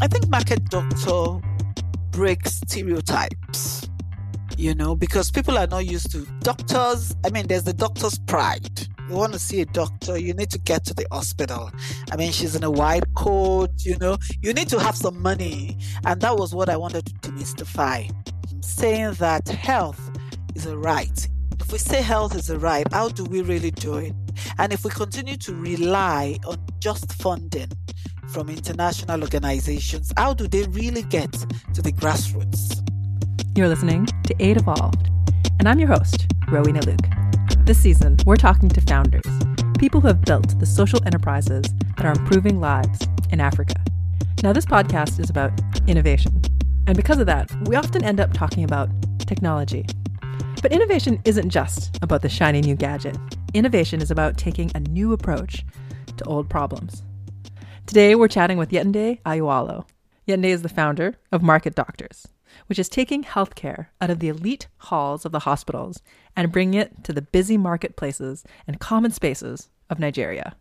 I think market doctor breaks stereotypes, you know, because people are not used to doctors. I mean, there's the doctor's pride. You want to see a doctor, you need to get to the hospital. I mean, she's in a white coat, you know, you need to have some money. And that was what I wanted to demystify. Saying that health is a right. If we say health is a right, how do we really do it? And if we continue to rely on just funding from international organizations, how do they really get to the grassroots? You're listening to Aid Evolved, and I'm your host, Rowena Luke. This season, we're talking to founders, people who have built the social enterprises that are improving lives in Africa. Now, this podcast is about innovation, and because of that, we often end up talking about technology. But innovation isn't just about the shiny new gadget. Innovation is about taking a new approach to old problems. Today, we're chatting with Yetunde Ayewalo. Yetunde is the founder of Market Doctors, which is taking healthcare out of the elite halls of the hospitals and bringing it to the busy marketplaces and common spaces of Nigeria.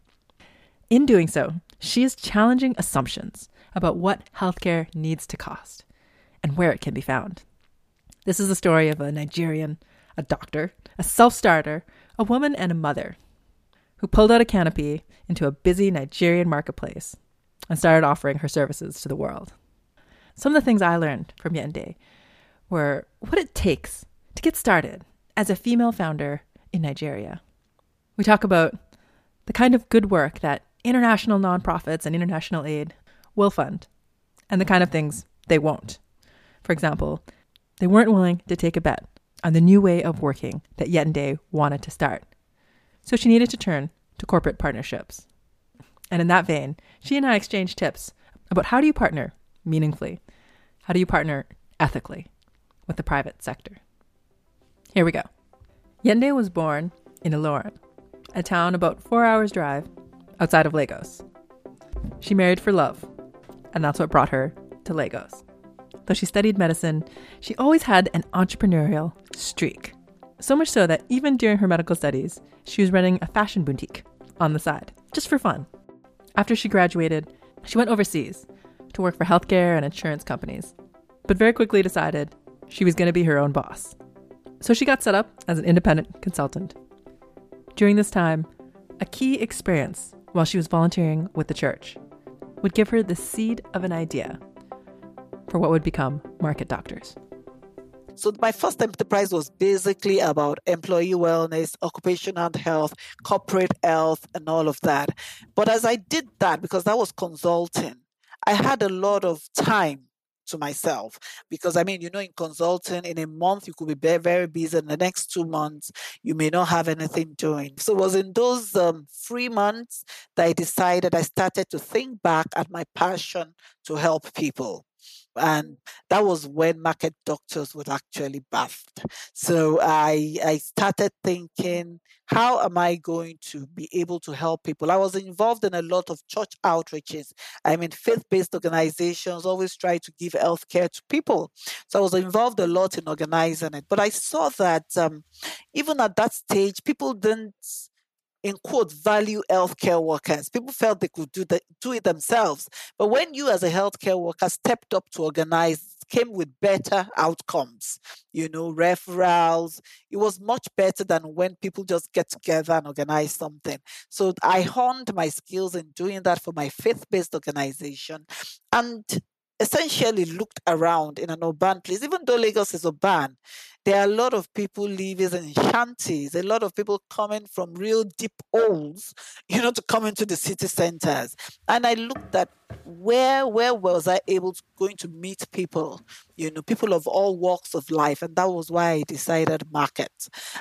In doing so, she is challenging assumptions about what healthcare needs to cost and where it can be found. This is the story of a Nigerian, a doctor, a self starter, a woman, and a mother who pulled out a canopy into a busy Nigerian marketplace and started offering her services to the world. Some of the things I learned from Yetunde were what it takes to get started as a female founder in Nigeria. We talk about the kind of good work that international nonprofits and international aid will fund and the kind of things they won't. For example, they weren't willing to take a bet on the new way of working that Yetunde wanted to start. So she needed to turn to corporate partnerships. And in that vein, she and I exchanged tips about how do you partner meaningfully? How do you partner ethically with the private sector? Here we go. Yetunde was born in Ilorin, a town about four hours' drive outside of Lagos. She married for love, and that's what brought her to Lagos. Though she studied medicine, she always had an entrepreneurial streak. So much so that even during her medical studies, she was running a fashion boutique on the side, just for fun. After she graduated, she went overseas to work for healthcare and insurance companies, but very quickly decided she was going to be her own boss. So she got set up as an independent consultant. During this time, a key experience while she was volunteering with the church would give her the seed of an idea for what would become Market Doctors. So my first enterprise was basically about employee wellness, occupational health, corporate health, and all of that. But as I did that, because that was consulting, I had a lot of time to myself because I mean, you know, in consulting, in a month you could be very, very busy. In the next two months, you may not have anything doing. So it was in those um, three months that I decided I started to think back at my passion to help people and that was when market doctors was actually birthed so i i started thinking how am i going to be able to help people? I was involved in a lot of church outreaches. I mean faith-based organizations always try to give health care to people. So i was involved a lot in organizing it. But i saw that um, even at that stage people didn't in quote value healthcare workers. People felt they could do the, do it themselves. But when you as a healthcare worker stepped up to organize came with better outcomes, you know, referrals. It was much better than when people just get together and organize something. So I honed my skills in doing that for my faith based organization. And essentially looked around in an urban place, even though Lagos is urban, there are a lot of people living in shanties, a lot of people coming from real deep holes, you know, to come into the city centers. And I looked at where where was I able to going to meet people, you know, people of all walks of life. And that was why I decided market.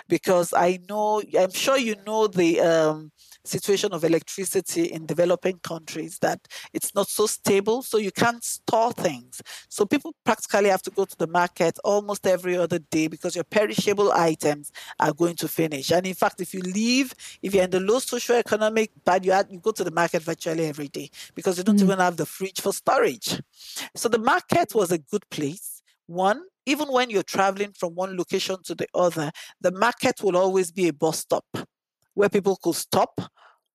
Because I know I'm sure you know the um situation of electricity in developing countries that it's not so stable, so you can't store things. So people practically have to go to the market almost every other day because your perishable items are going to finish. And in fact, if you leave, if you're in the low socio-economic bad, you, you go to the market virtually every day because you don't mm-hmm. even have the fridge for storage. So the market was a good place. One, even when you're traveling from one location to the other, the market will always be a bus stop where people could stop,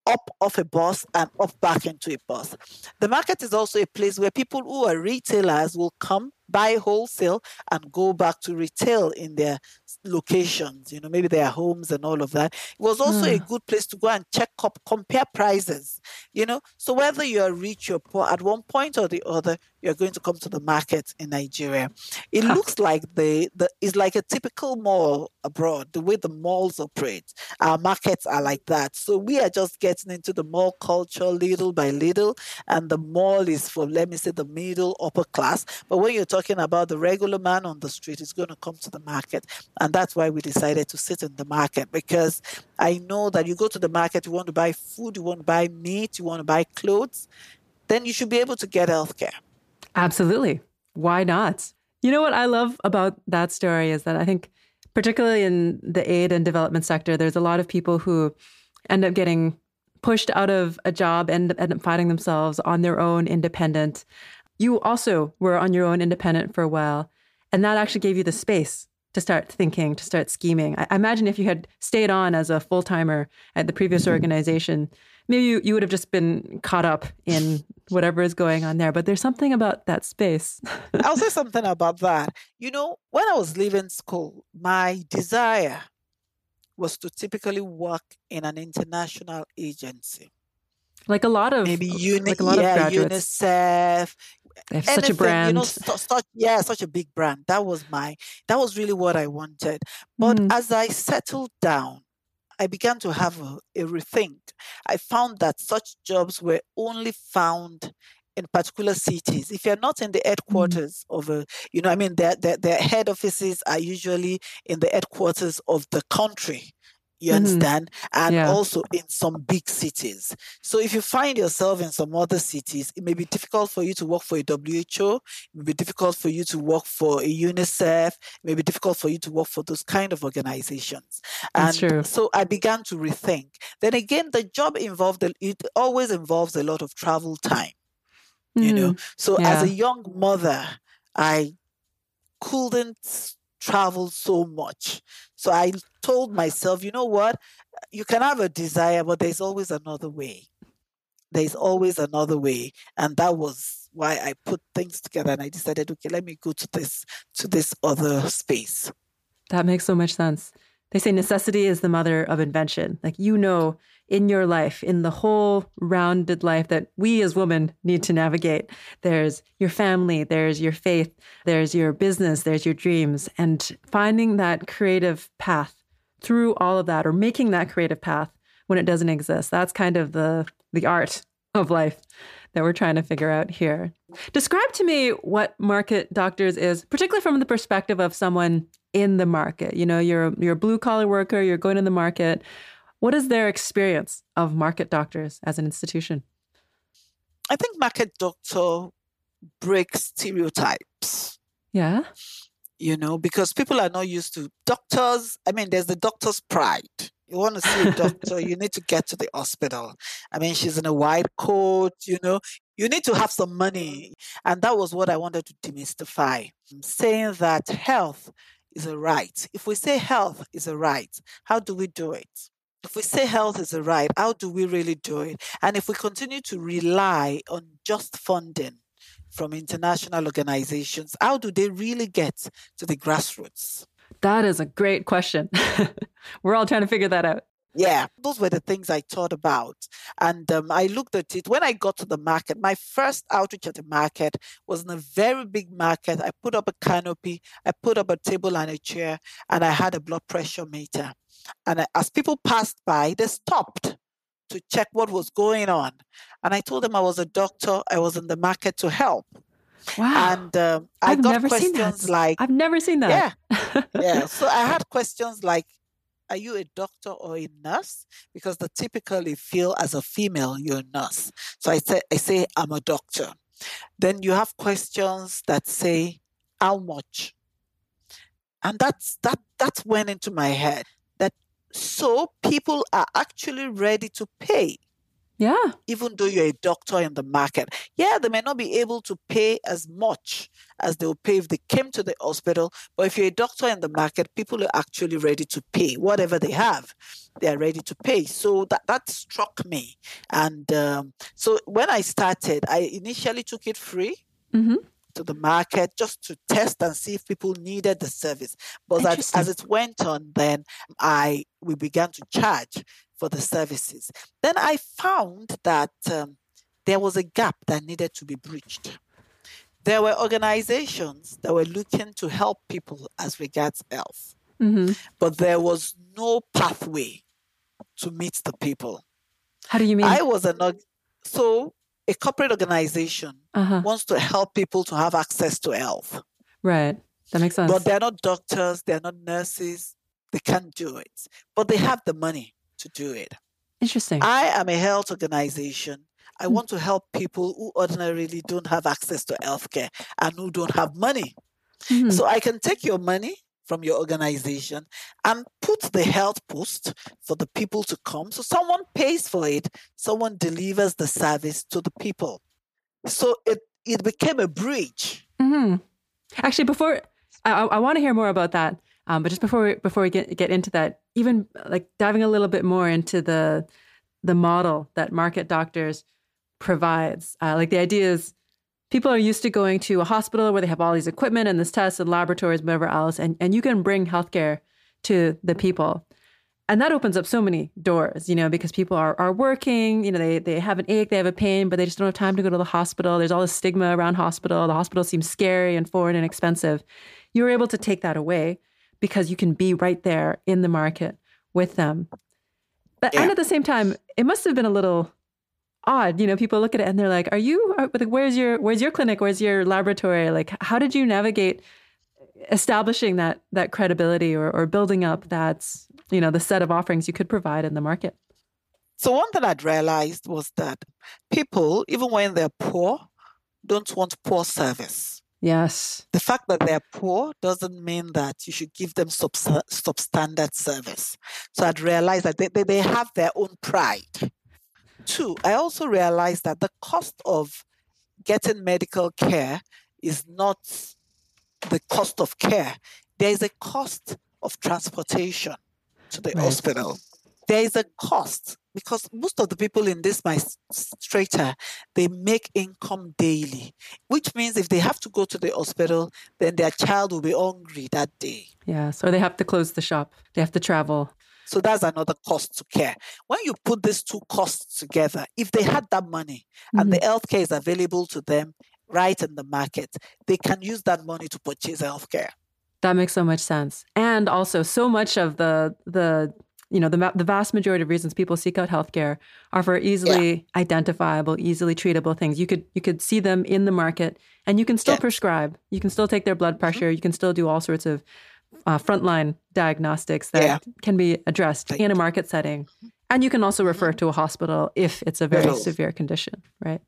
up off a bus and up back into a bus. The market is also a place where people who are retailers will come buy wholesale and go back to retail in their locations, you know, maybe their homes and all of that. It was also mm. a good place to go and check up, compare prices, you know. So whether you're rich or poor, at one point or the other, you're going to come to the market in Nigeria. It looks like the, the is like a typical mall abroad, the way the malls operate. Our markets are like that. So we are just getting into the mall culture little by little, and the mall is for let me say the middle upper class. But when you're talking about the regular man on the street, is going to come to the market. And that's why we decided to sit in the market because I know that you go to the market, you want to buy food, you want to buy meat, you want to buy clothes, then you should be able to get healthcare. Absolutely. Why not? You know what I love about that story is that I think, particularly in the aid and development sector, there's a lot of people who end up getting pushed out of a job and end up finding themselves on their own independent. You also were on your own independent for a while, and that actually gave you the space to start thinking, to start scheming. I, imagine if you had stayed on as a full timer at the previous organization, maybe you, you would have just been caught up in whatever is going on there. But there's something about that space. I'll say something about that. You know, when I was leaving school, my desire was to typically work in an international agency. Like a lot of maybe uni- like a lot yeah, of graduates. UNICEF, they have anything, such a brand. You know, such, yeah, such a big brand. That was my, that was really what I wanted. But mm. as I settled down, I began to have a, a rethink. I found that such jobs were only found in particular cities. If you're not in the mm. headquarters mm. of a, you know, I mean, their, their, their head offices are usually in the headquarters of the country. You mm-hmm. understand? And yeah. also in some big cities. So if you find yourself in some other cities, it may be difficult for you to work for a WHO. It may be difficult for you to work for a UNICEF. It may be difficult for you to work for those kind of organizations. And true. so I began to rethink. Then again, the job involved, it always involves a lot of travel time. Mm-hmm. You know, so yeah. as a young mother, I couldn't travel so much. So I told myself, you know what? You can have a desire, but there's always another way. There's always another way. And that was why I put things together and I decided, okay, let me go to this to this other space. That makes so much sense. They say necessity is the mother of invention. Like you know in your life, in the whole rounded life that we as women need to navigate. There's your family, there's your faith, there's your business, there's your dreams, and finding that creative path through all of that or making that creative path when it doesn't exist. That's kind of the the art of life that we're trying to figure out here. Describe to me what market doctors is, particularly from the perspective of someone in the market. You know, you're you're a blue collar worker, you're going in the market. What is their experience of market doctors as an institution? I think market doctor breaks stereotypes. Yeah. You know, because people are not used to doctors. I mean, there's the doctor's pride. You want to see a doctor, you need to get to the hospital. I mean, she's in a white coat, you know, you need to have some money. And that was what I wanted to demystify, saying that health is a right. If we say health is a right, how do we do it? If we say health is a right, how do we really do it? And if we continue to rely on just funding from international organizations, how do they really get to the grassroots? That is a great question. We're all trying to figure that out. Yeah, those were the things I thought about. And um, I looked at it when I got to the market. My first outreach at the market was in a very big market. I put up a canopy, I put up a table and a chair, and I had a blood pressure meter. And as people passed by, they stopped to check what was going on. And I told them I was a doctor, I was in the market to help. Wow. And um, I I've got questions like I've never seen that. Yeah. yeah. So I had questions like, are you a doctor or a nurse? Because they typically feel as a female you're a nurse. So I say I say I'm a doctor. Then you have questions that say, how much? And that's that that went into my head. That so people are actually ready to pay Yeah. Even though you're a doctor in the market. Yeah, they may not be able to pay as much as they would pay if they came to the hospital. But if you're a doctor in the market, people are actually ready to pay whatever they have. They are ready to pay. So that, that struck me. And um, so when I started, I initially took it free. Mm-hmm to the market just to test and see if people needed the service. But as, as it went on, then I we began to charge for the services. Then I found that um, there was a gap that needed to be breached. There were organizations that were looking to help people as regards health, mm-hmm. but there was no pathway to meet the people. How do you mean? I was an so a corporate organization uh-huh. wants to help people to have access to health. Right. That makes sense. But they're not doctors, they're not nurses, they can't do it. But they have the money to do it. Interesting. I am a health organization. I mm-hmm. want to help people who ordinarily don't have access to healthcare and who don't have money. Mm-hmm. So I can take your money from your organization and put the health post for the people to come. So someone pays for it, someone delivers the service to the people. So it, it became a bridge. Mm-hmm. Actually, before I, I want to hear more about that, um, but just before we, before we get get into that, even like diving a little bit more into the the model that Market Doctors provides, uh, like the idea is people are used to going to a hospital where they have all these equipment and this tests and laboratories, whatever else, and, and you can bring healthcare to the people. And that opens up so many doors, you know, because people are, are working, you know, they, they have an ache, they have a pain, but they just don't have time to go to the hospital. There's all this stigma around hospital. The hospital seems scary and foreign and expensive. You're able to take that away because you can be right there in the market with them. But yeah. and at the same time, it must have been a little odd. You know, people look at it and they're like, "Are you? Are, like, where's your Where's your clinic? Where's your laboratory? Like, how did you navigate establishing that that credibility or, or building up that you know the set of offerings you could provide in the market?" So one thing I'd realized was that people, even when they're poor, don't want poor service. Yes. The fact that they're poor doesn't mean that you should give them sub- substandard service. So I'd realized that they, they, they have their own pride. Two, I also realized that the cost of getting medical care is not the cost of care. There is a cost of transportation to the right. hospital. There is a cost because most of the people in this my strata they make income daily which means if they have to go to the hospital then their child will be hungry that day yes or they have to close the shop they have to travel so that's another cost to care. When you put these two costs together, if they had that money mm-hmm. and the mm-hmm. healthcare is available to them right in the market, they can use that money to purchase healthcare. That makes so much sense. And also, so much of the the you know the the vast majority of reasons people seek out healthcare are for easily yeah. identifiable, easily treatable things. You could you could see them in the market, and you can still yeah. prescribe. You can still take their blood mm-hmm. pressure. You can still do all sorts of uh, frontline diagnostics that yeah. can be addressed in a market setting. And you can also refer mm-hmm. to a hospital if it's a very severe condition, right?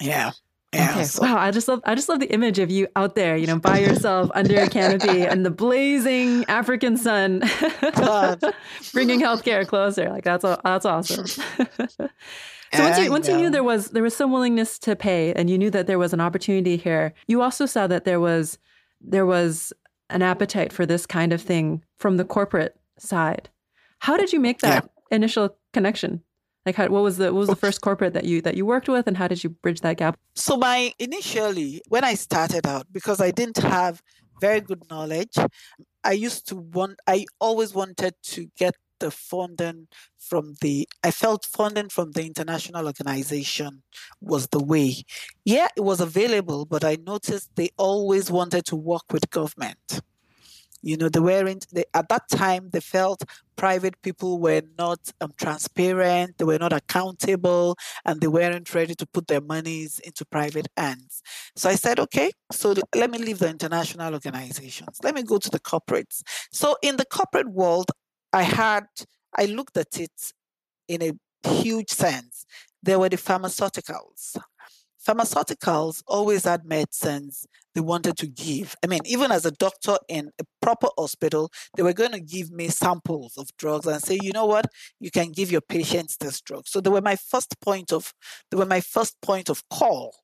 Yeah. Yeah, okay. Wow, I just love I just love the image of you out there, you know, by yourself under a canopy and the blazing African sun, bringing healthcare closer. Like that's that's awesome. so once you once you knew there was there was some willingness to pay, and you knew that there was an opportunity here, you also saw that there was there was an appetite for this kind of thing from the corporate side. How did you make that yeah. initial connection? Like, how, what was the what was the first corporate that you that you worked with, and how did you bridge that gap? So, my initially when I started out, because I didn't have very good knowledge, I used to want. I always wanted to get the funding from the I felt funding from the international organization was the way. Yeah, it was available, but I noticed they always wanted to work with government. You know, they weren't they, at that time. They felt private people were not um, transparent, they were not accountable, and they weren't ready to put their monies into private hands. So I said, okay, so let me leave the international organizations. Let me go to the corporates. So in the corporate world, I had, I looked at it in a huge sense. There were the pharmaceuticals. pharmaceuticals always had medicines they wanted to give. I mean, even as a doctor in a proper hospital, they were going to give me samples of drugs and say, you know what, you can give your patients this drug. So they were my first point of they were my first point of call.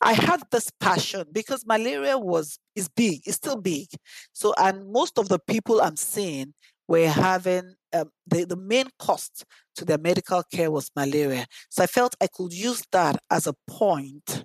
I had this passion because malaria was is big, it's still big. So and most of the people I'm seeing were having um, the, the main cost to their medical care was malaria. So I felt I could use that as a point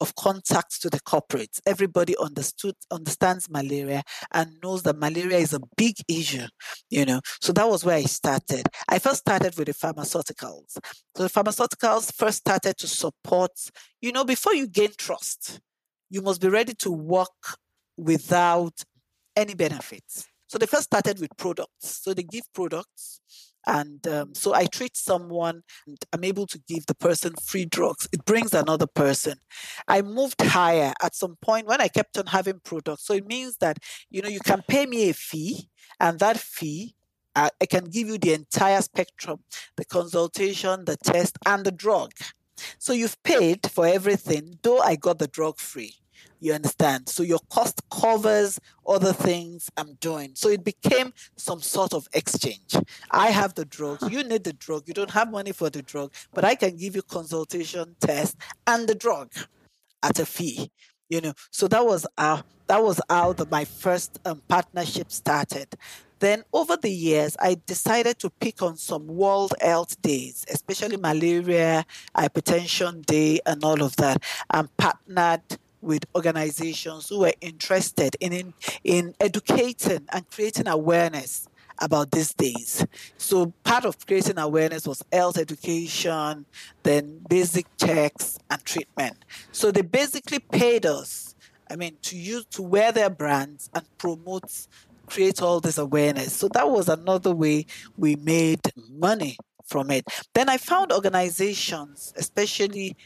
of contact to the corporates. Everybody understood understands malaria and knows that malaria is a big issue, you know. So that was where I started. I first started with the pharmaceuticals. So the pharmaceuticals first started to support, you know, before you gain trust, you must be ready to work without any benefits. So they first started with products. So they give products and um, so I treat someone and I'm able to give the person free drugs. It brings another person. I moved higher at some point when I kept on having products. So it means that, you know, you can pay me a fee and that fee uh, I can give you the entire spectrum the consultation, the test, and the drug. So you've paid for everything, though I got the drug free. You understand? So your cost covers other things I'm doing. So it became some sort of exchange. I have the drug, you need the drug, you don't have money for the drug, but I can give you consultation, test, and the drug at a fee. You know, so that was how that was how the, my first um, partnership started. Then over the years, I decided to pick on some World Health Days, especially malaria, hypertension day, and all of that, and partnered with organizations who were interested in, in, in educating and creating awareness about these days. So part of creating awareness was health education, then basic checks and treatment. So they basically paid us, I mean, to use to wear their brands and promote, create all this awareness. So that was another way we made money from it. Then I found organizations, especially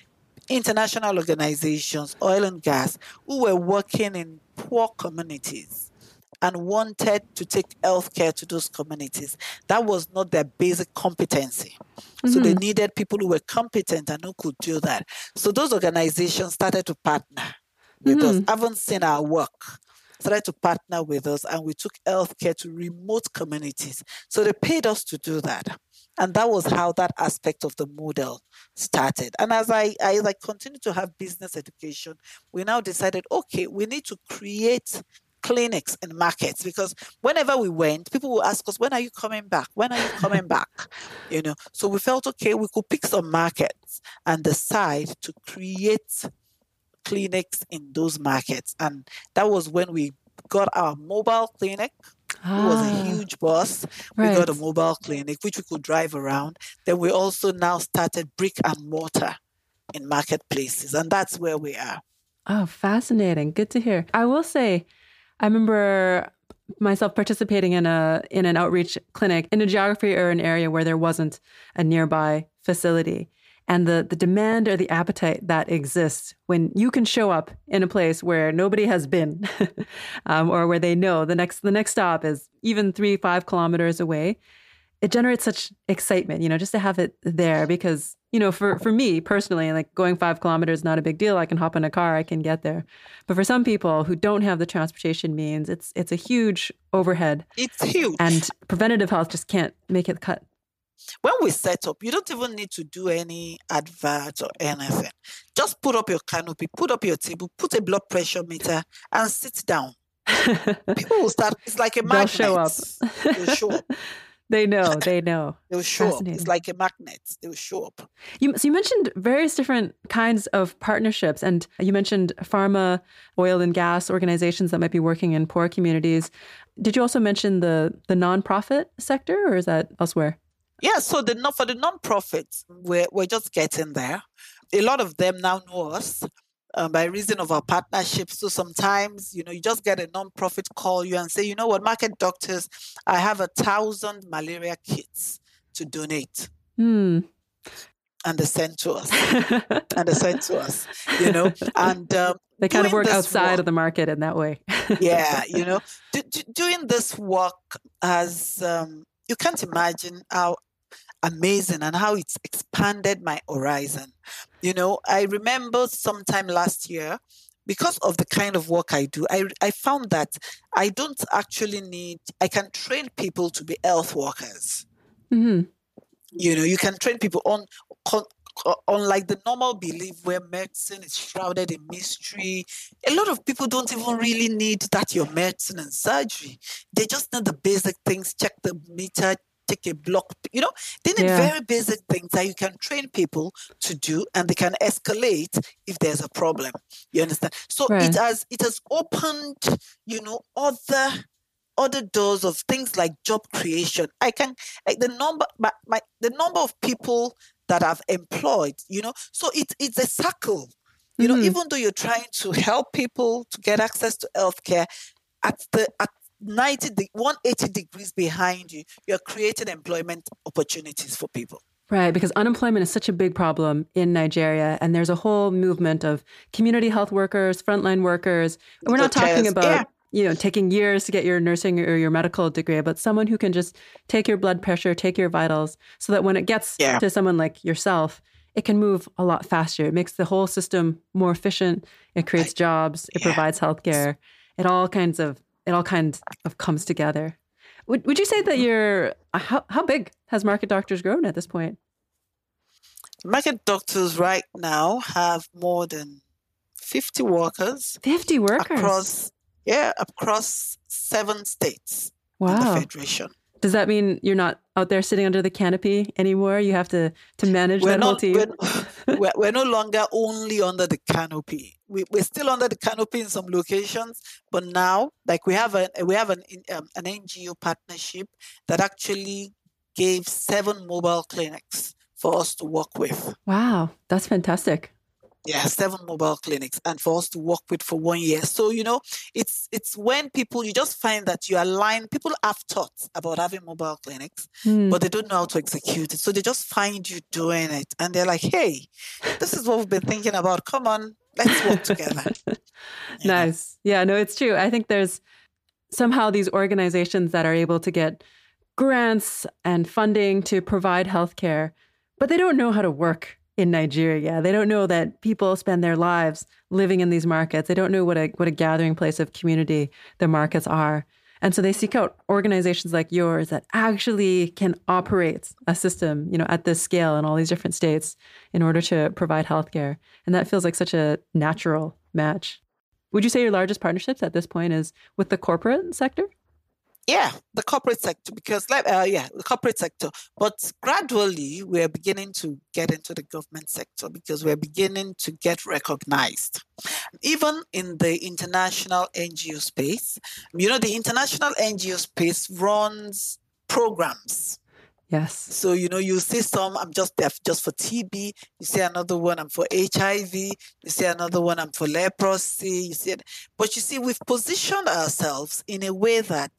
international organizations, oil and gas, who were working in poor communities and wanted to take healthcare to those communities. That was not their basic competency. Mm-hmm. So they mm-hmm. needed people who were competent and who could do that. So those organizations started to partner with mm-hmm. us, haven't seen our work, started to partner with us, and we took healthcare to remote communities. So they paid us to do that. And that was how that aspect of the model started. And as I, I like continue to have business education, we now decided, okay, we need to create clinics and markets because whenever we went, people would ask us, when are you coming back? When are you coming back? You know, so we felt okay, we could pick some markets and decide to create clinics in those markets. And that was when we got our mobile clinic ah, who was a ah. huge boss. Right. We got a mobile clinic which we could drive around. Then we also now started brick and mortar in marketplaces, and that's where we are. Oh, fascinating. Good to hear. I will say, I remember myself participating in a in an outreach clinic in a geography or an area where there wasn't a nearby facility and the, the demand or the appetite that exists when you can show up in a place where nobody has been um, or where they know the next the next stop is even three five kilometers away it generates such excitement you know just to have it there because you know for for me personally like going five kilometers is not a big deal. I can hop in a car i can get there. But for some people who don't have the transportation means it's it's a huge overhead. It's huge. And preventative health just can't make it cut when we set up, you don't even need to do any advert or anything. Just put up your canopy, put up your table, put a blood pressure meter, and sit down. People will start. It's like a magnet. They'll show up. They'll show up. They know. They know. They'll show up. It's like a magnet. They will show up. You, so you mentioned various different kinds of partnerships, and you mentioned pharma, oil and gas organizations that might be working in poor communities. Did you also mention the the nonprofit sector, or is that elsewhere? Yeah, so the for the non-profits, we're we're just getting there. A lot of them now know us um, by reason of our partnerships. So sometimes, you know, you just get a non-profit call you and say, you know what, market doctors, I have a thousand malaria kits to donate. Hmm. And they send to us, and they send to us, you know, and um, they kind of work outside work, of the market in that way. yeah, you know, do, do, doing this work as um, you can't imagine how amazing and how it's expanded my horizon. You know, I remember sometime last year, because of the kind of work I do, I, I found that I don't actually need, I can train people to be health workers. Mm-hmm. You know, you can train people on, unlike the normal belief where medicine is shrouded in mystery, a lot of people don't even really need that your medicine and surgery. They just need the basic things, check the meter, take a block. You know, they need yeah. very basic things that you can train people to do and they can escalate if there's a problem. You understand? So right. it has it has opened, you know, other other doors of things like job creation. I can like the number my, my the number of people that I've employed, you know. So it, it's a circle. You mm-hmm. know, even though you're trying to help people to get access to healthcare, at the at 90 de- 180 degrees behind you, you're creating employment opportunities for people. Right, because unemployment is such a big problem in Nigeria, and there's a whole movement of community health workers, frontline workers. We're not talking about yeah you know, taking years to get your nursing or your medical degree, but someone who can just take your blood pressure, take your vitals, so that when it gets yeah. to someone like yourself, it can move a lot faster. It makes the whole system more efficient. It creates jobs. It yeah. provides healthcare. It all kinds of it all kind of comes together. Would Would you say that mm-hmm. you're uh, how how big has Market Doctors grown at this point? Market Doctors right now have more than fifty workers. Fifty workers across yeah, across seven states wow. federation. Does that mean you're not out there sitting under the canopy anymore? You have to to manage we're that not, whole team. We're, we're, we're, no longer only under the canopy. We, we're still under the canopy in some locations, but now, like we have a we have an um, an NGO partnership that actually gave seven mobile clinics for us to work with. Wow, that's fantastic yeah seven mobile clinics and for us to work with for one year. So you know it's it's when people you just find that you align people have thoughts about having mobile clinics mm. but they don't know how to execute it. So they just find you doing it and they're like hey this is what we've been thinking about. Come on let's work together. Nice. Yeah no it's true. I think there's somehow these organizations that are able to get grants and funding to provide healthcare but they don't know how to work in Nigeria. They don't know that people spend their lives living in these markets. They don't know what a what a gathering place of community the markets are. And so they seek out organizations like yours that actually can operate a system, you know, at this scale in all these different states in order to provide healthcare. And that feels like such a natural match. Would you say your largest partnerships at this point is with the corporate sector? Yeah, the corporate sector, because like uh, yeah, the corporate sector. But gradually, we're beginning to get into the government sector because we're beginning to get recognized, even in the international NGO space. You know, the international NGO space runs programs Yes. So you know, you see some I'm just there just for TB. You see another one I'm for HIV. You see another one I'm for leprosy. You see, it. but you see, we've positioned ourselves in a way that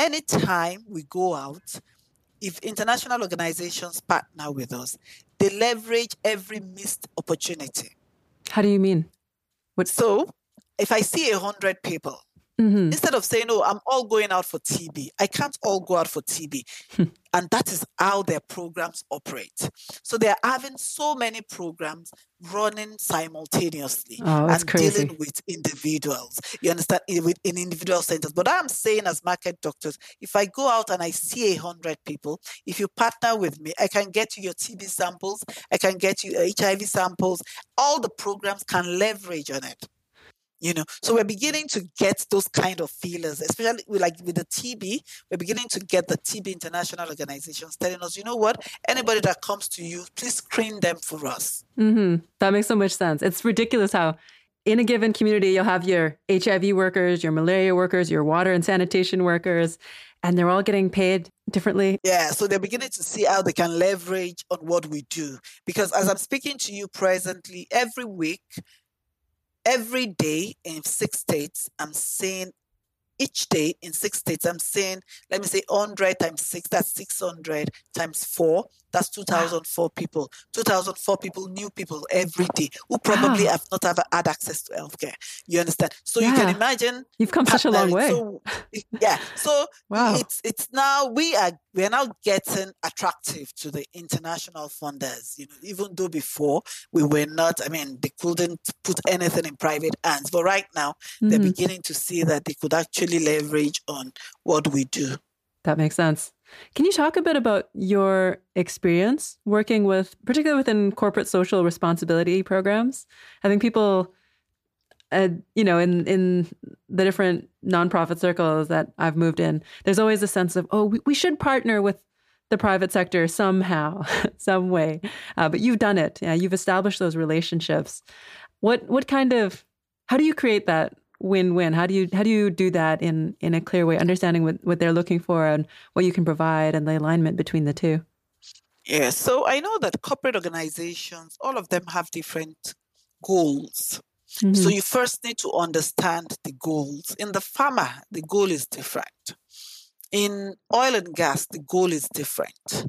anytime we go out, if international organizations partner with us, they leverage every missed opportunity. How do you mean? What? So, if I see a hundred people Mm-hmm. Instead of saying, oh, I'm all going out for TB, I can't all go out for TB. Hmm. and that is how their programs operate. So they're having so many programs running simultaneously oh, and crazy. dealing with individuals. You understand? In, in individual centers. But I'm saying, as market doctors, if I go out and I see a hundred people, if you partner with me, I can get you your TB samples, I can get you HIV samples. All the programs can leverage on it you know so we're beginning to get those kind of feelers especially with like with the tb we're beginning to get the tb international organizations telling us you know what anybody that comes to you please screen them for us mm-hmm. that makes so much sense it's ridiculous how in a given community you'll have your hiv workers your malaria workers your water and sanitation workers and they're all getting paid differently. Yeah, so they're beginning to see how they can leverage on what we do. Because as I'm speaking to you presently, every week every day in six states, I'm seeing each day in six states, I'm saying, let me say 100 times six, that's 600 times four, that's 2004 people. 2004 people, new people every day who probably wow. have not ever had access to healthcare. You understand? So yeah. you can imagine. You've come such a long way. So, yeah. So wow. it's, it's now, we are we are now getting attractive to the international funders. You know, even though before we were not, I mean, they couldn't put anything in private hands, but right now mm-hmm. they're beginning to see that they could actually leverage on what we do. That makes sense. Can you talk a bit about your experience working with, particularly within corporate social responsibility programs? I think people uh, you know, in in the different nonprofit circles that I've moved in, there's always a sense of, oh, we, we should partner with the private sector somehow, some way. Uh, but you've done it. Yeah, you've established those relationships. What what kind of how do you create that win-win? How do you how do you do that in in a clear way, understanding what, what they're looking for and what you can provide and the alignment between the two? Yeah, so I know that corporate organizations, all of them have different goals Mm-hmm. So you first need to understand the goals. In the pharma, the goal is different. In oil and gas, the goal is different.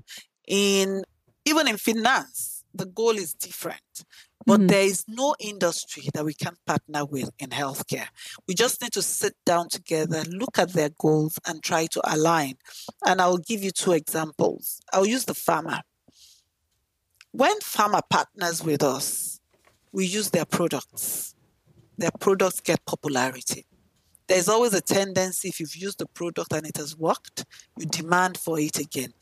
In even in finance, the goal is different. But mm-hmm. there is no industry that we can partner with in healthcare. We just need to sit down together, look at their goals, and try to align. And I'll give you two examples. I'll use the pharma. When pharma partners with us, we use their products. Their products get popularity. There's always a tendency, if you've used the product and it has worked, you demand for it again.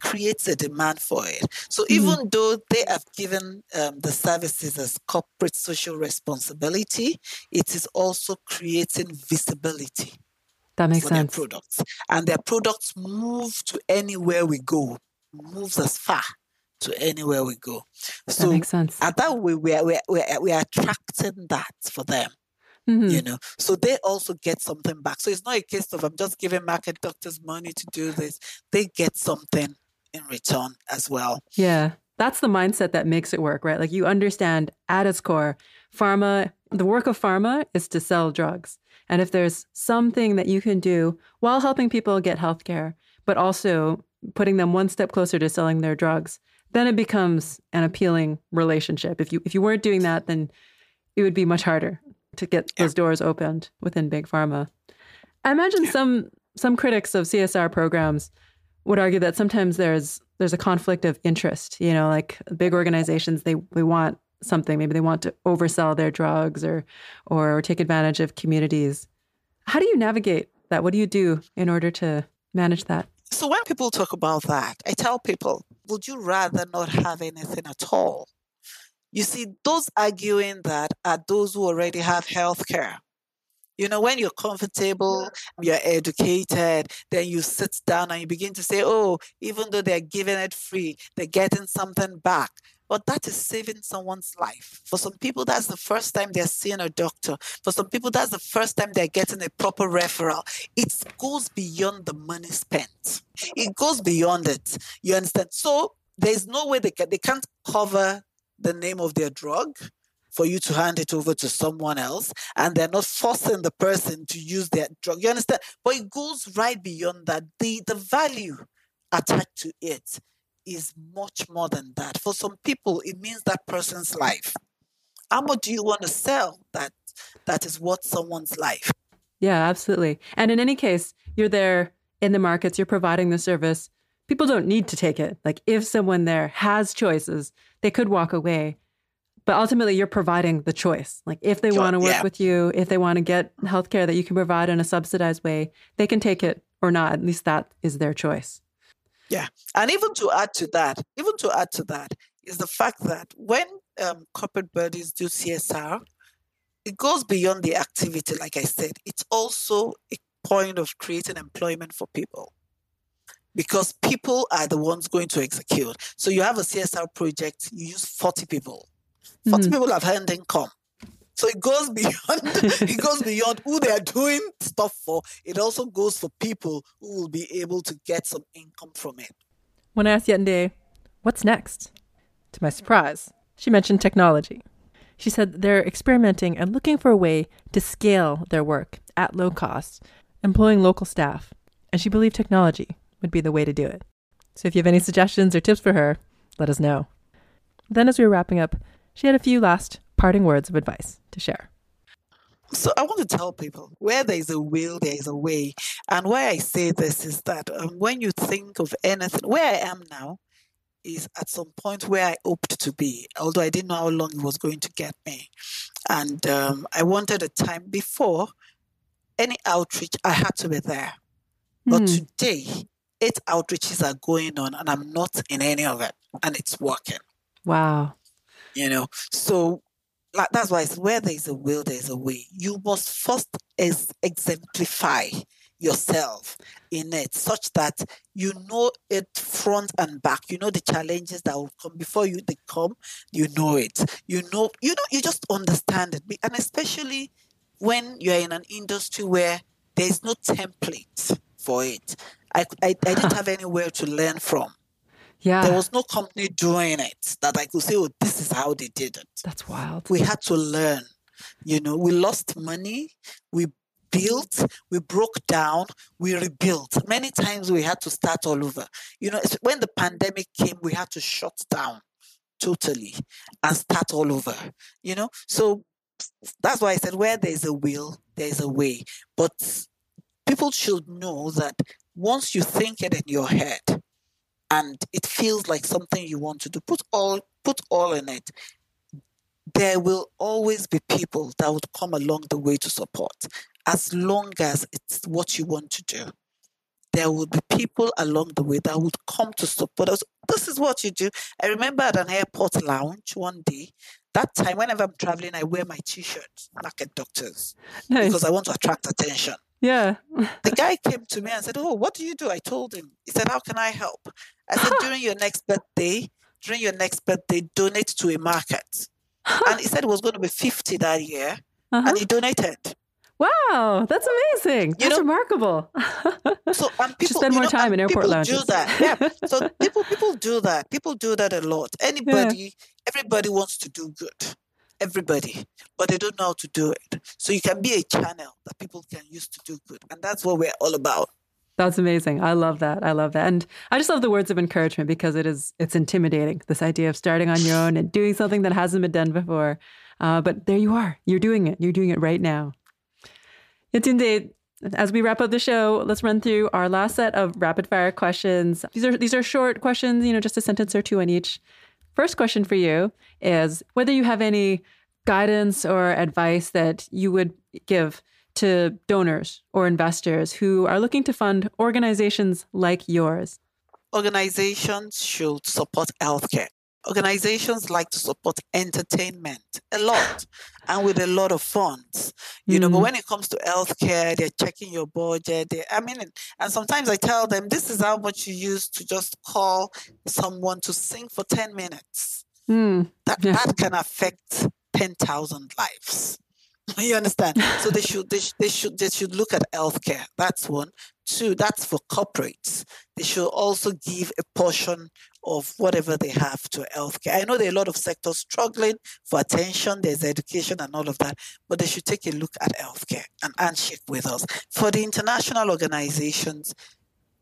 Creates a demand for it. So mm-hmm. even though they have given um, the services as corporate social responsibility, it is also creating visibility. That makes sense. Their products. And their products move to anywhere we go, moves as far to anywhere we go. So that makes sense. At that way, we are, we are, we are, we are attracting that for them. Mm-hmm. You know, so they also get something back. So it's not a case of I'm just giving market doctors money to do this. They get something in return as well. Yeah. That's the mindset that makes it work, right? Like you understand at its core, pharma, the work of pharma is to sell drugs. And if there's something that you can do while helping people get healthcare, but also putting them one step closer to selling their drugs, then it becomes an appealing relationship. If you if you weren't doing that, then it would be much harder to get those doors opened within big pharma. I imagine some some critics of CSR programs would argue that sometimes there's there's a conflict of interest. You know, like big organizations, they they want something. Maybe they want to oversell their drugs or or take advantage of communities. How do you navigate that? What do you do in order to manage that? So when people talk about that, I tell people, would you rather not have anything at all? You see, those arguing that are those who already have health care. You know, when you're comfortable, you're educated, then you sit down and you begin to say, oh, even though they're giving it free, they're getting something back. But that is saving someone's life. For some people, that's the first time they're seeing a doctor. For some people, that's the first time they're getting a proper referral. It goes beyond the money spent. It goes beyond it. You understand? So there's no way they can they can't cover the name of their drug for you to hand it over to someone else and they're not forcing the person to use their drug. You understand? But it goes right beyond that. The the value attached to it is much more than that. For some people, it means that person's life. How much do you want to sell that that is worth someone's life? Yeah, absolutely. And in any case, you're there in the markets, you're providing the service. People don't need to take it. Like if someone there has choices, they could walk away. But ultimately, you're providing the choice. Like if they sure, want to work yeah. with you, if they want to get healthcare that you can provide in a subsidized way, they can take it or not. At least that is their choice. Yeah. And even to add to that, even to add to that is the fact that when um, corporate bodies do CSR, it goes beyond the activity, like I said. It's also a point of creating employment for people because people are the ones going to execute. So you have a CSR project, you use 40 people. 40 mm-hmm. people have hand income. So it goes beyond it goes beyond who they are doing stuff for. It also goes for people who will be able to get some income from it. When I asked Yetunde, what's next? To my surprise, she mentioned technology. She said they're experimenting and looking for a way to scale their work at low cost, employing local staff, and she believed technology would be the way to do it. So if you have any suggestions or tips for her, let us know. Then, as we were wrapping up, she had a few last parting words of advice to share. So I want to tell people where there is a will, there is a way. And why I say this is that um, when you think of anything, where I am now is at some point where I hoped to be, although I didn't know how long it was going to get me. And um, I wanted a time before any outreach, I had to be there. But Hmm. today, eight outreaches are going on, and I'm not in any of it, and it's working. Wow. You know, so like that's why it's where there is a will, there is a way. You must first ex- exemplify yourself in it, such that you know it front and back. You know the challenges that will come before you they come. You know it. You know. You know. You just understand it, and especially when you're in an industry where there is no template for it. I, I, I didn't have anywhere to learn from. Yeah. There was no company doing it that I could say, oh, this is how they did it. That's wild. We had to learn. You know, we lost money, we built, we broke down, we rebuilt. Many times we had to start all over. You know, when the pandemic came, we had to shut down totally and start all over. You know, so that's why I said, where there's a will, there's a way. But people should know that once you think it in your head and it feels like something you want to do, put all put all in it. There will always be people that would come along the way to support, as long as it's what you want to do. There would be people along the way that would come to support us. This is what you do. I remember at an airport lounge one day. That time, whenever I'm traveling, I wear my T-shirt, market doctors, Nice. because I want to attract attention. Yeah. The guy came to me and said, Oh, what do you do? I told him. He said, How can I help? I said, During your next birthday, during your next birthday, donate to a market. And he said it was going to be 50 that year. Uh-huh. And he donated. Wow. That's amazing. You That's know- remarkable. So and people spend more know, time in airport people lounges. do that. Yeah. So people people do that. People do that a lot. Anybody, everybody wants to do good. Everybody. But they don't know how to do it. So you can be a channel that people can use to do good. And that's what we're all about. That's amazing. I love that. I love that. And I just love the words of encouragement because it is it's intimidating. This idea of starting on your own and doing something that hasn't been done before. Uh, but there you are. You're doing it. You're doing it right now. Yetunde, as we wrap up the show, let's run through our last set of rapid fire questions. These are these are short questions, you know, just a sentence or two on each. First question for you is whether you have any guidance or advice that you would give to donors or investors who are looking to fund organizations like yours. organizations should support healthcare. Organizations like to support entertainment a lot and with a lot of funds. You know, but Mm. when it comes to healthcare, they're checking your budget. They, I mean, and sometimes I tell them this is how much you use to just call someone to sing for 10 minutes. Mm, That, Yeah. that can affect 10,000 lives. You understand? So they should they, they should they should look at healthcare. That's one. Two, that's for corporates. They should also give a portion of whatever they have to healthcare. I know there are a lot of sectors struggling for attention. There's education and all of that, but they should take a look at healthcare and handshake with us. For the international organizations,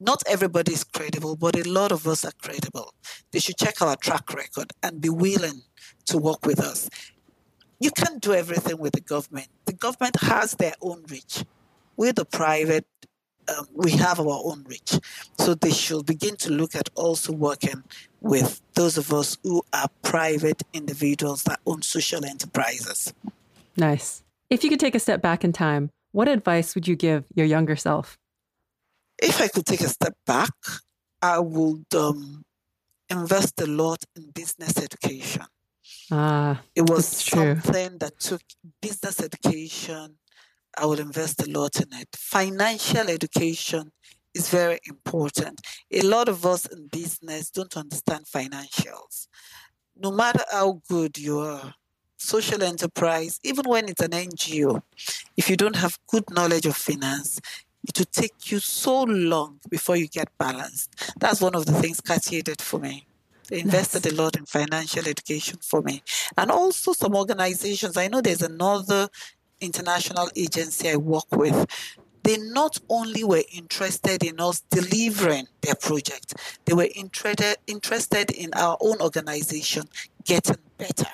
not everybody is credible, but a lot of us are credible. They should check our track record and be willing to work with us you can't do everything with the government. The government has their own reach. We're the private, um, we have our own reach. So they should begin to look at also working with those of us who are private individuals that own social enterprises. nice. If you could take a step back in time, what advice would you give your younger self? If I could take a step back, I would um, invest a lot in business education. Ah, It was something that took business education. I will invest a lot in it. Financial education is very important. A lot of us in business don't understand financials. No matter how good you are, social enterprise, even when it's an NGO, if you don't have good knowledge of finance, it will take you so long before you get balanced. That's one of the things Cartier did for me. They invested a lot in financial education for me. And also some organizations. I know there's another international agency I work with. They not only were interested in us delivering their project, they were interested interested in our own organization getting better.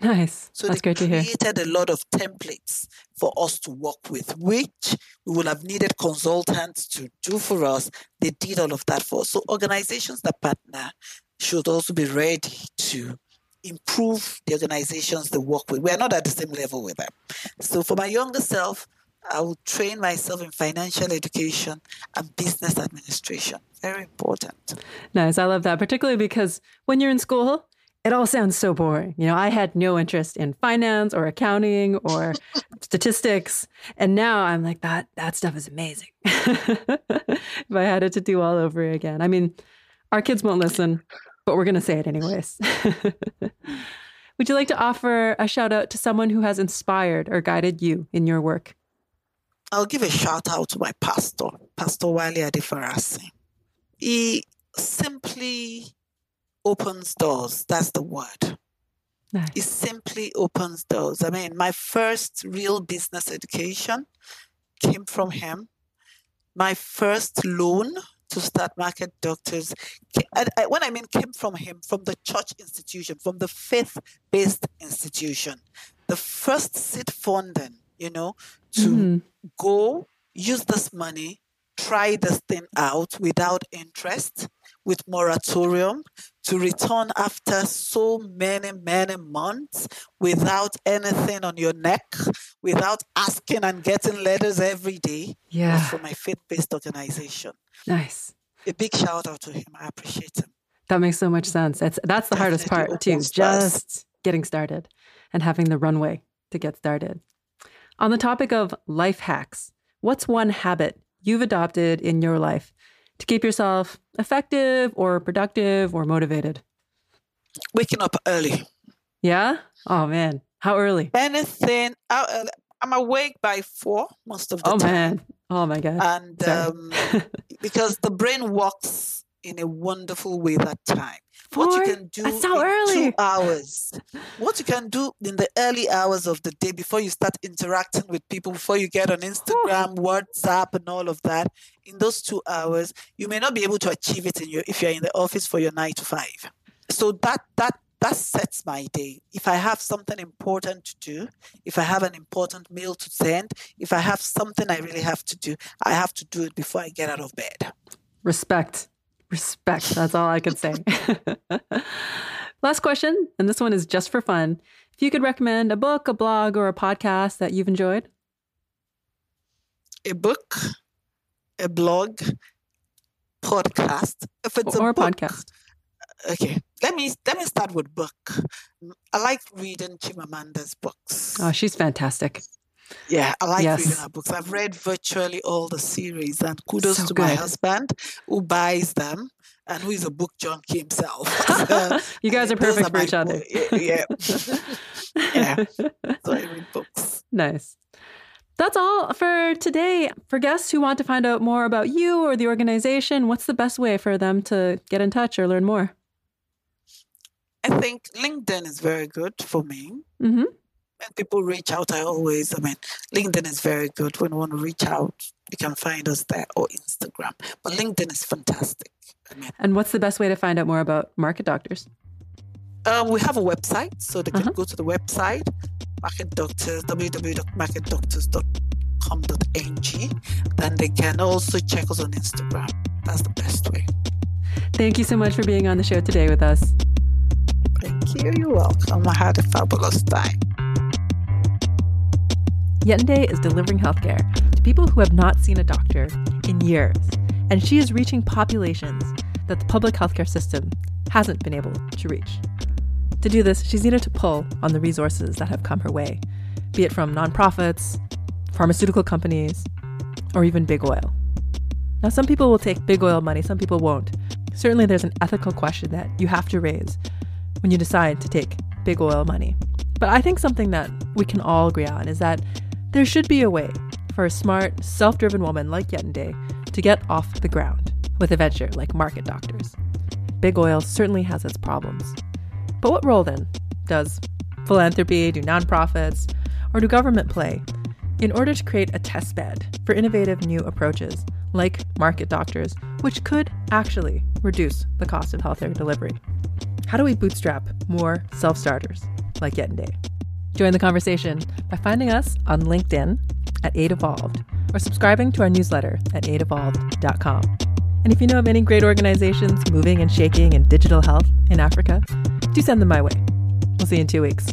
Nice. So That's they great to hear. created a lot of templates for us to work with, which we would have needed consultants to do for us. They did all of that for us. So organizations that partner should also be ready to improve the organizations they work with. We are not at the same level with them. So for my younger self, I will train myself in financial education and business administration. Very important. Nice. I love that, particularly because when you're in school, it all sounds so boring. You know, I had no interest in finance or accounting or statistics, and now I'm like that. That stuff is amazing. if I had it to do all over again, I mean, our kids won't listen, but we're going to say it anyways. Would you like to offer a shout out to someone who has inspired or guided you in your work? I'll give a shout out to my pastor, Pastor Wale Adefarasi. He simply opens doors. That's the word. Nice. It simply opens doors. I mean, my first real business education came from him. My first loan to start Market Doctors, I, I, when I mean came from him, from the church institution, from the faith based institution. The first seed funding, you know, to Mhm. go use this money, try this thing out without interest, with moratorium, to return after so many, many months without anything on your neck, without asking and getting letters every day, Yeah. from my faith based organization. Nice. A big shout out to him. I appreciate him. That makes so much sense. It's that's the hardest part too, just getting started and having the runway to get started. On the topic of life hacks, what's one habit you've adopted in your life to keep yourself effective or productive or motivated? Waking up early. Yeah? Oh man, how early? Anything. I'm awake by four most of the Oh time. man. Oh my god. and um, because the brain works in a wonderful way that time. What you can do so in early. two hours, what you can do in the early hours of the day before you start interacting with people, before you get on Instagram, WhatsApp, and all of that, in those two hours, you may not be able to achieve it in your if you're in the office for your nine to five. So that that that sets my day. If I have something important to do, if I have an important mail to send, if I have something I really have to do, I have to do it before I get out of bed. Respect. Respect. That's all I could say. Last question, and this one is just for fun. If you could recommend a book, a blog, or a podcast that you've enjoyed, A book, a blog, podcast. If it's or a book, podcast. Uh, okay. Let me let me start with book. I like reading Chimamanda's books. Oh, she's fantastic. Yeah, I like Yes. reading her books. I've read virtually all the series, and kudos So to my husband who buys them and who is a book junkie himself. So, you guys are perfect for each other. Yeah. yeah. so I read books. nice. That's all for today. For guests who want to find out more about you or the organization, what's the best way for them to get in touch or learn more? I think LinkedIn is very good for me. hmm When people reach out, I always, I mean, LinkedIn is very good. When you want to reach out, you can find us there or Instagram. But LinkedIn is fantastic. I mean, And what's the best way to find out more about market doctors? Um, we have a website, so they can Uh-huh. go to the website, Market Doctors, www.marketdoctors.com.ng. Then they can also check us on Instagram. That's the best way. Thank you so much for being on the show today with us. Thank you. You're welcome. I had a fabulous time. Yetunde is delivering healthcare to people who have not seen a doctor in years, and she is reaching populations that the public healthcare system hasn't been able to reach. To do this, she's needed to pull on the resources that have come her way, be it from nonprofits, pharmaceutical companies, or even big oil. Now, some people will take big oil money, some people won't. Certainly, there's an ethical question that you have to raise when you decide to take big oil money. But I think something that we can all agree on is that there should be a way for a smart, self driven woman like Yetunde to get off the ground with a venture like Market Doctors. Big oil certainly has its problems. But what role then does philanthropy, do nonprofits, or do government play in order to create a test bed for innovative new approaches like Market Doctors, which could actually reduce the cost of healthcare delivery? How do we bootstrap more self starters like Yetunde. Join the conversation by finding us on LinkedIn at 8evolved or subscribing to our newsletter at 8evolved.com. And if you know of any great organizations moving and shaking in digital health in Africa, do send them my way. We'll see you in two weeks.